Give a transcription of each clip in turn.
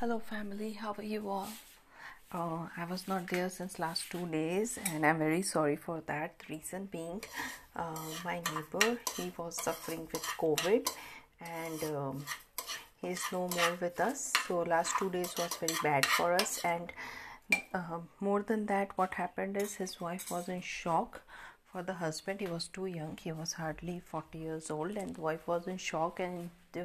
Hello, family. How are you all? Uh, I was not there since last two days, and I'm very sorry for that. Reason being, uh, my neighbor he was suffering with COVID, and um, he's no more with us. So last two days was very bad for us, and uh, more than that, what happened is his wife was in shock for the husband he was too young. He was hardly 40 years old and the wife was in shock and uh,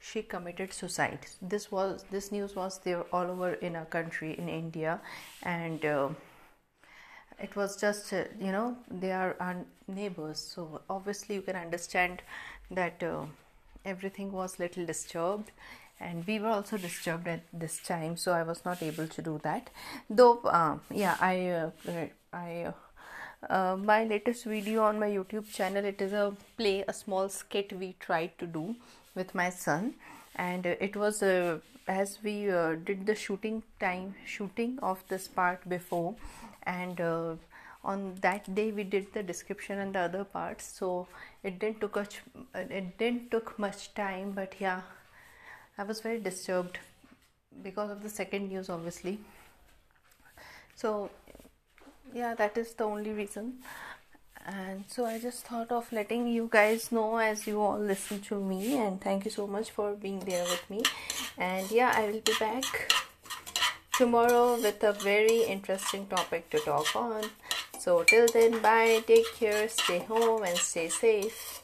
she committed suicide. This was this news was there all over in our country in india and uh, it was just uh, you know they are our neighbors. So obviously you can understand that uh, everything was little disturbed and we were also disturbed at this time so i was not able to do that. Though uh, yeah i uh, i uh, my latest video on my youtube channel it is a play a small skit we tried to do with my son. And it was uh, as we uh, did the shooting time shooting of this part before. And uh, on that day we did the description and the other parts. So it didn't took much it didn't took much time but yeah i was very disturbed because of the second news obviously. So yeah that is the only reason. And so i just thought of letting you guys know as you all listen to me. And thank you so much for being there with me. And yeah i will be back tomorrow with a very interesting topic to talk on. So till then bye. Take care. Stay home and stay safe